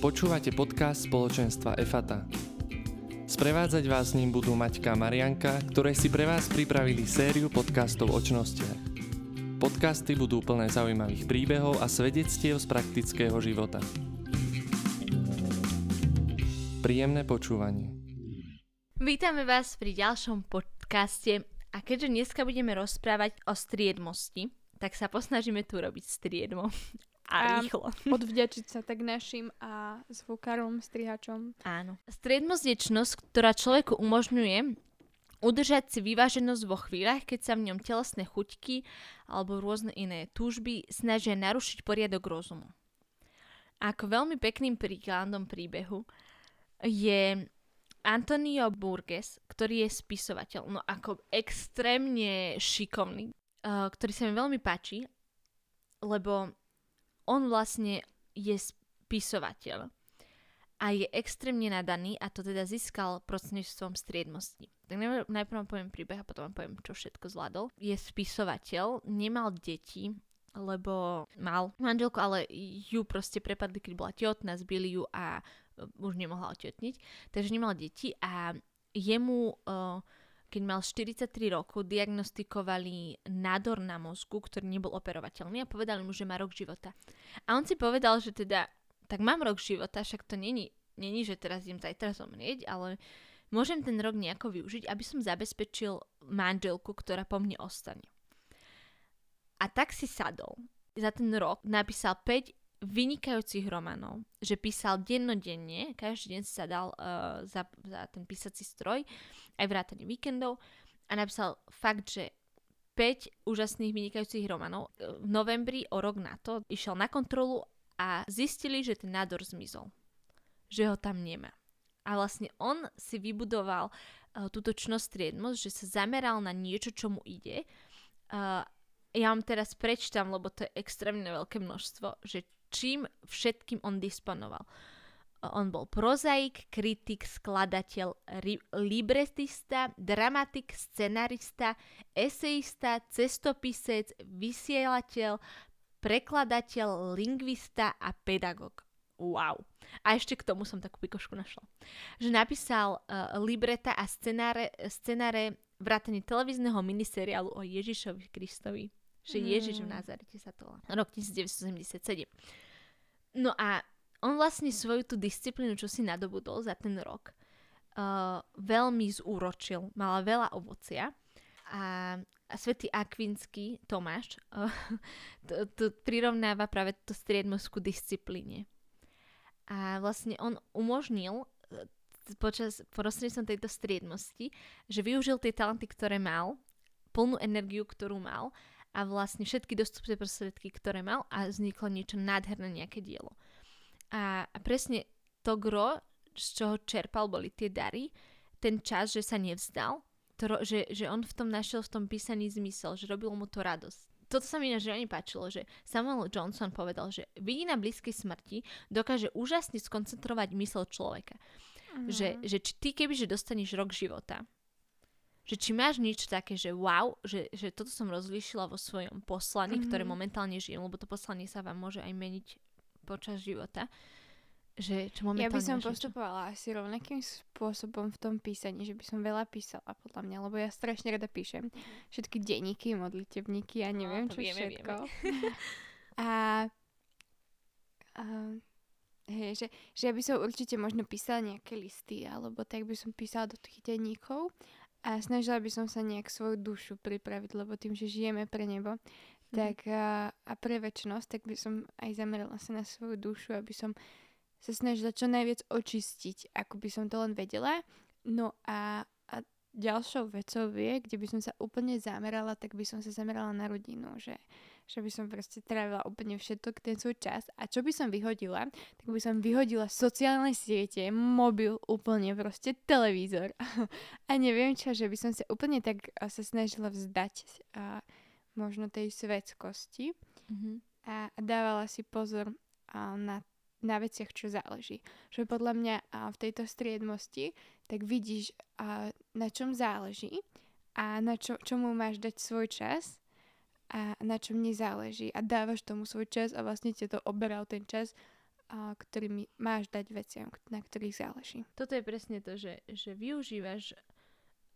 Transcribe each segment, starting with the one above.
Počúvate podcast spoločenstva EFATA. Sprevádzať vás s ním budú Maťka a Marianka, ktoré si pre vás pripravili sériu podcastov o čnostiach. Podcasty budú plné zaujímavých príbehov a svedectiev z praktického života. Príjemné počúvanie. Vítame vás pri ďalšom podcaste a keďže dneska budeme rozprávať o striedmosti, tak sa posnažíme tu robiť striedmo a rýchlo. odvďačiť sa tak našim a zvukárom, strihačom. Áno. Striedmosť je čnosť, ktorá človeku umožňuje udržať si vyváženosť vo chvíľach, keď sa v ňom telesné chuťky alebo rôzne iné túžby snažia narušiť poriadok rozumu. Ako veľmi pekným príkladom príbehu je Antonio Burgess, ktorý je spisovateľ, no ako extrémne šikovný, uh, ktorý sa mi veľmi páči, lebo on vlastne je spisovateľ a je extrémne nadaný a to teda získal prostredníctvom striedmosti. Tak najprv vám poviem príbeh a potom vám poviem, čo všetko zvládol. Je spisovateľ, nemal deti, lebo mal manželku, ale ju proste prepadli, keď bola tehotná, zbili ju a uh, už nemohla otehotniť, takže nemal deti a jemu uh, keď mal 43 rokov, diagnostikovali nádor na mozgu, ktorý nebol operovateľný a povedali mu, že má rok života. A on si povedal, že teda, tak mám rok života, však to není, není že teraz idem zajtra zomrieť, ale môžem ten rok nejako využiť, aby som zabezpečil manželku, ktorá po mne ostane. A tak si sadol. Za ten rok napísal 5 vynikajúcich romanov, že písal dennodenne, každý deň sa dal uh, za, za ten písací stroj, aj vrátane víkendov a napísal fakt, že 5 úžasných vynikajúcich romanov. V novembri o rok na to išiel na kontrolu a zistili, že ten nádor zmizol. Že ho tam nemá. A vlastne on si vybudoval uh, túto čnosť že sa zameral na niečo, čo mu ide. Uh, ja vám teraz prečtam, lebo to je extrémne veľké množstvo, že čím všetkým on disponoval. On bol prozaik, kritik, skladateľ, ri- libretista, dramatik, scenarista, eseista, cestopisec, vysielateľ, prekladateľ, lingvista a pedagóg. Wow. A ešte k tomu som takú pikošku našla. Že napísal uh, libreta a scenáre, scenáre vrátane televízneho miniseriálu o Ježišovi Kristovi že mm. Ježiš v Nazarete sa to rok 1977. No a on vlastne svoju tú disciplínu, čo si nadobudol za ten rok, uh, veľmi zúročil. Mala veľa ovocia a, a svätý Akvinský Tomáš uh, to, to prirovnáva práve to striedmoskú disciplíne. A vlastne on umožnil uh, počas prostredníctvom tejto striedmosti, že využil tie talenty, ktoré mal, plnú energiu, ktorú mal a vlastne všetky dostupné prostriedky, ktoré mal a vzniklo niečo nádherné, nejaké dielo. A, a presne to gro, z čoho čerpal, boli tie dary, ten čas, že sa nevzdal, to, že, že on v tom našiel v tom písaný zmysel, že robilo mu to radosť. Toto sa mi ináč veľmi páčilo, že Samuel Johnson povedal, že vidí na blízkej smrti dokáže úžasne skoncentrovať mysel človeka. Mm. Že, že či ty kebyže dostaneš rok života, že či máš niečo také, že wow, že, že toto som rozlíšila vo svojom poslaní, mm-hmm. ktoré momentálne žijem, lebo to poslanie sa vám môže aj meniť počas života. Že, čo momentálne ja by som postupovala asi rovnakým spôsobom v tom písaní, že by som veľa písala podľa mňa, lebo ja strašne rada píšem všetky denníky, modlitebníky a neviem no, čo vieme, všetko. Vieme. a, a hej, že, že ja by som určite možno písala nejaké listy, alebo tak by som písala do tých denníkov a snažila by som sa nejak svoju dušu pripraviť, lebo tým, že žijeme pre nebo, mm. tak a, a pre väčšnosť, tak by som aj zamerala sa na svoju dušu, aby som sa snažila čo najviac očistiť, ako by som to len vedela. No a, a ďalšou vecou je, kde by som sa úplne zamerala, tak by som sa zamerala na rodinu, že že by som proste trávila úplne všetok ten svoj čas. A čo by som vyhodila? Tak by som vyhodila sociálne siete, mobil, úplne proste televízor. a neviem čo, že by som sa úplne tak sa snažila vzdať a možno tej svetskosti. Mm-hmm. A dávala si pozor a, na na veciach, čo záleží. Že podľa mňa a, v tejto striedmosti tak vidíš, a, na čom záleží a na čo, čomu máš dať svoj čas a na čom nezáleží a dávaš tomu svoj čas a vlastne ti to oberal ten čas a, ktorými máš dať veciam, na ktorých záleží. Toto je presne to, že, že využívaš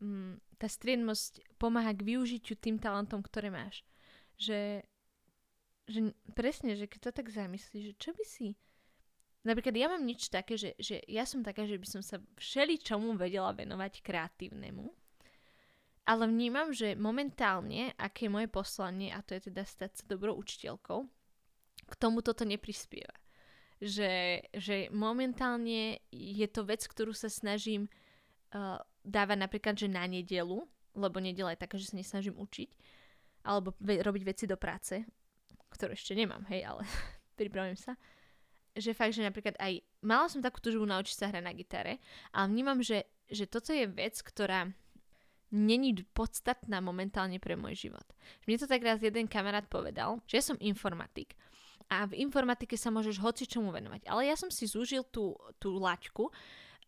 mm, tá striednosť pomáha k využitiu tým talentom, ktoré máš. Že, že presne, že keď to tak zamyslíš, že čo by si Napríklad ja mám nič také, že, že ja som taká, že by som sa všeli čomu vedela venovať kreatívnemu, ale vnímam, že momentálne, aké je moje poslanie, a to je teda stať sa dobrou učiteľkou, k tomu toto neprispieva. Že, že momentálne je to vec, ktorú sa snažím uh, dávať napríklad, že na nedelu, lebo nedela je taká, že sa nesnažím učiť, alebo ve- robiť veci do práce, ktorú ešte nemám, hej, ale pripravím sa že fakt, že napríklad aj mala som takú túžbu naučiť sa hrať na gitare, ale vnímam, že, že toto je vec, ktorá není podstatná momentálne pre môj život. Mne to tak raz jeden kamarát povedal, že som informatik a v informatike sa môžeš hoci čomu venovať. Ale ja som si zúžil tú, tú laťku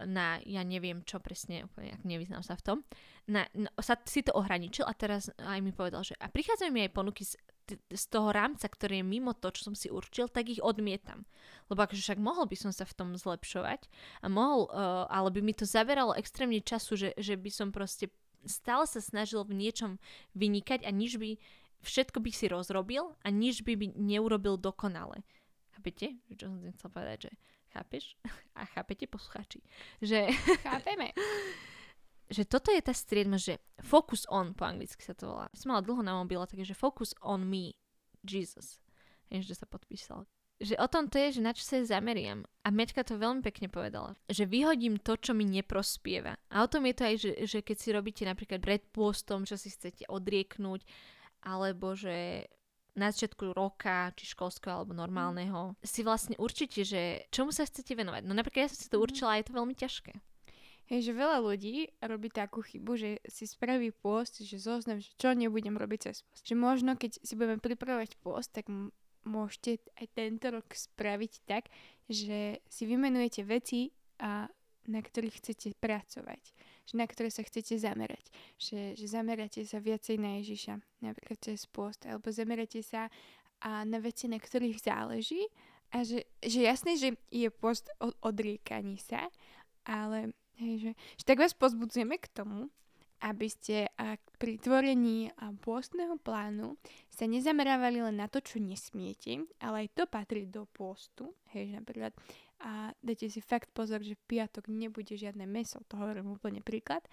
na, ja neviem čo presne, úplne nevyznám sa v tom, na, na, sa si to ohraničil a teraz aj mi povedal, že a prichádzajú mi aj ponuky z z toho rámca, ktorý je mimo to, čo som si určil, tak ich odmietam. Lebo akože však mohol by som sa v tom zlepšovať a mohol, uh, ale by mi to zaberalo extrémne času, že, že by som proste stále sa snažil v niečom vynikať a nič by, všetko by si rozrobil a nič by, by neurobil dokonale. Chápete? Čo som chcel povedať, že chápeš? A chápete poslucháči? Že... Chápeme. že toto je tá striedma, že focus on, po anglicky sa to volá. Som mala dlho na mobile, takže focus on me, Jesus. Že sa podpísal. Že o tom to je, že na čo sa zameriam. A Meťka to veľmi pekne povedala. Že vyhodím to, čo mi neprospieva. A o tom je to aj, že, že keď si robíte napríklad pred pôstom, čo si chcete odrieknúť, alebo že na začiatku roka, či školského alebo normálneho, si vlastne určite, že čomu sa chcete venovať. No napríklad ja som si to mhm. určila a je to veľmi ťažké. Hej, že veľa ľudí robí takú chybu, že si spraví post, že zoznam, že čo nebudem robiť cez post. Že možno, keď si budeme pripravovať post, tak môžete aj tento rok spraviť tak, že si vymenujete veci, a, na ktorých chcete pracovať. Že na ktoré sa chcete zamerať. Že, že zameráte sa viacej na Ježiša, napríklad cez post, alebo zameráte sa a na veci, na ktorých záleží. A že, že jasné, že je post o odriekaní sa, ale Hej, že, že tak vás pozbudzujeme k tomu, aby ste pri tvorení pôstneho plánu sa nezamerávali len na to, čo nesmiete, ale aj to patrí do pôstu. Hej, že napríklad a dajte si fakt pozor, že v piatok nebude žiadne meso, to hovorím úplne príklad.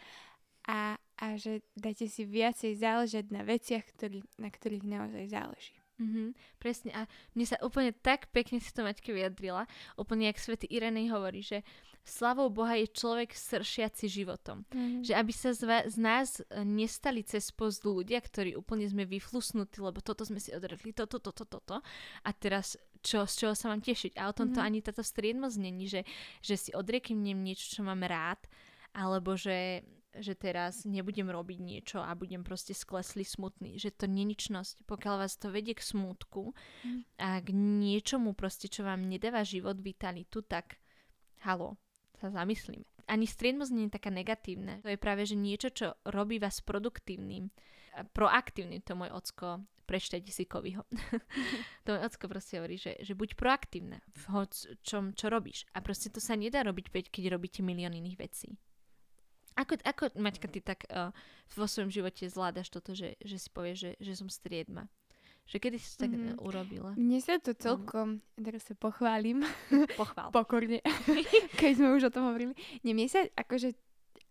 A, a že dajte si viacej záležať na veciach, ktorý, na ktorých naozaj záleží. Mm-hmm, presne. A mne sa úplne tak pekne si to Maťke vyjadrila. Úplne jak svätý Irenej hovorí, že slavou Boha je človek sršiaci životom. Mm. Že aby sa z, z nás e, nestali cez post ľudia, ktorí úplne sme vyflusnutí, lebo toto sme si odredli, toto, toto, toto. A teraz čo, z čoho sa mám tešiť. A o tomto mm. ani táto striednosť není, že, že si odrieknem niečo, čo mám rád, alebo že, že teraz nebudem robiť niečo a budem proste skleslý smutný. Že to neničnosť, pokiaľ vás to vedie k smutku mm. a k niečomu proste, čo vám nedáva život, vitalitu, tak halo, sa zamyslíme. Ani striednosť nie je taká negatívna. To je práve, že niečo, čo robí vás produktívnym, proaktívnym, to môj ocko, prečtajte si Kovyho. to môj ocko proste hovorí, že, že buď proaktívna v čom, čo robíš. A proste to sa nedá robiť, keď robíte milión iných vecí. Ako, ako Maťka, ty tak uh, vo svojom živote zvládaš toto, že, že si povieš, že, že som striedma? Že kedy si to tak mm-hmm. urobila? Mne sa to celkom, mm. teraz sa pochválim. Pochvál. Pokorne. keď sme už o tom hovorili. Nie, mne sa akože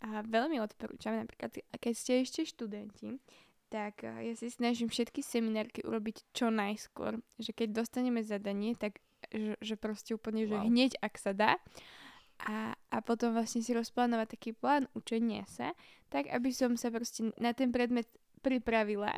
a veľmi odporúčam, napríklad keď ste ešte študenti, tak ja si snažím všetky seminárky urobiť čo najskôr. Že keď dostaneme zadanie, tak že, že proste úplne, wow. že hneď ak sa dá. A, a potom vlastne si rozplánovať taký plán učenia sa, tak aby som sa proste na ten predmet pripravila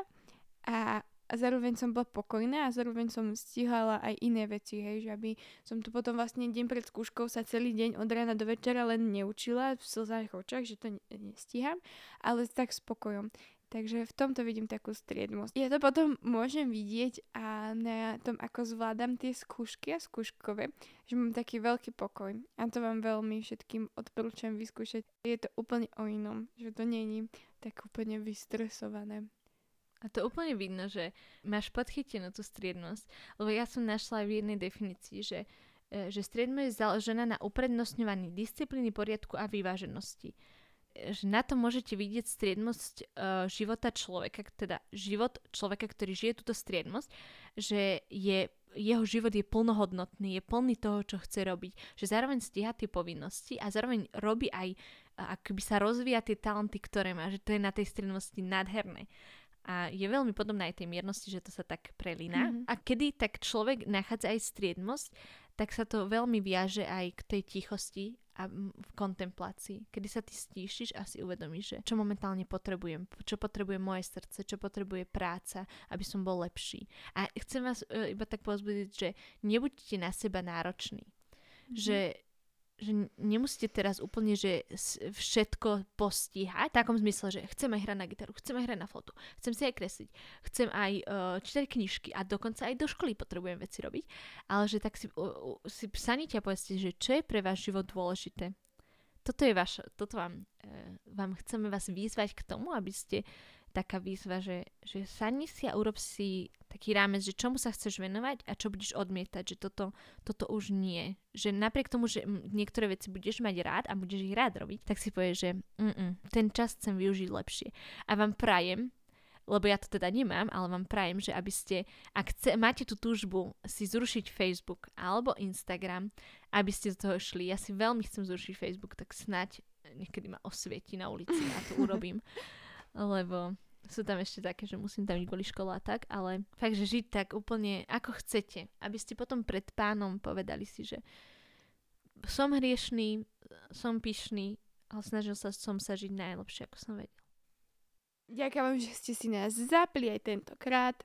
a zároveň som bola pokojná a zároveň som stíhala aj iné veci, hej, že aby som tu potom vlastne deň pred skúškou sa celý deň od rána do večera len neučila v slzách očach, že to nestíham, ale tak spokojom. Takže v tomto vidím takú striednosť. Ja to potom môžem vidieť a na tom, ako zvládam tie skúšky a skúškové, že mám taký veľký pokoj. A to vám veľmi všetkým odporúčam vyskúšať. Je to úplne o inom, že to není tak úplne vystresované. A to úplne vidno, že máš podchytenú tú striednosť, lebo ja som našla aj v jednej definícii, že, e, že striednosť je založená na uprednostňovaní disciplíny, poriadku a vyváženosti. Že na to môžete vidieť striednosť uh, života človeka, teda život človeka, ktorý žije túto striednosť, že je jeho život je plnohodnotný, je plný toho, čo chce robiť. Že zároveň stíha tie povinnosti a zároveň robí aj, akoby sa rozvíja tie talenty, ktoré má, že to je na tej striednosti nádherné. A je veľmi podobná aj tej miernosti, že to sa tak prelína. Mm-hmm. A kedy tak človek nachádza aj striednosť, tak sa to veľmi viaže aj k tej tichosti a v kontemplácii, kedy sa ty stíšiš a si uvedomíš, že čo momentálne potrebujem, čo potrebuje moje srdce, čo potrebuje práca, aby som bol lepší. A chcem vás uh, iba tak pozbudiť, že nebuďte na seba nároční. Mm-hmm. Že že nemusíte teraz úplne, že všetko postíhať, v takom zmysle, že chcem aj hrať na gitaru, chcem aj hrať na fotu, chcem si aj kresliť, chcem aj uh, čítať knižky a dokonca aj do školy potrebujem veci robiť, ale že tak si, uh, si sanite a povedzte, že čo je pre váš život dôležité. Toto je vaš, toto vám, uh, vám chceme vás vyzvať k tomu, aby ste taká výzva, že, že sadni si a urob si taký rámec, že čomu sa chceš venovať a čo budeš odmietať, že toto, toto už nie. Že napriek tomu, že niektoré veci budeš mať rád a budeš ich rád robiť, tak si povieš, že ten čas chcem využiť lepšie. A vám prajem, lebo ja to teda nemám, ale vám prajem, že aby ste, ak chce, máte tú túžbu si zrušiť Facebook alebo Instagram, aby ste z toho šli. Ja si veľmi chcem zrušiť Facebook, tak snať niekedy ma osvieti na ulici a to urobím. lebo sú tam ešte také, že musím tam ísť kvôli škola a tak, ale fakt, že žiť tak úplne ako chcete, aby ste potom pred pánom povedali si, že som hriešný, som pyšný, ale snažil sa som sa žiť najlepšie, ako som vedel. Ďakujem vám, že ste si nás zapli aj tentokrát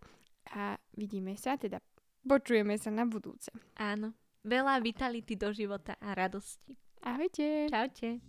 a vidíme sa, teda počujeme sa na budúce. Áno. Veľa vitality do života a radosti. Ahojte. Čaute.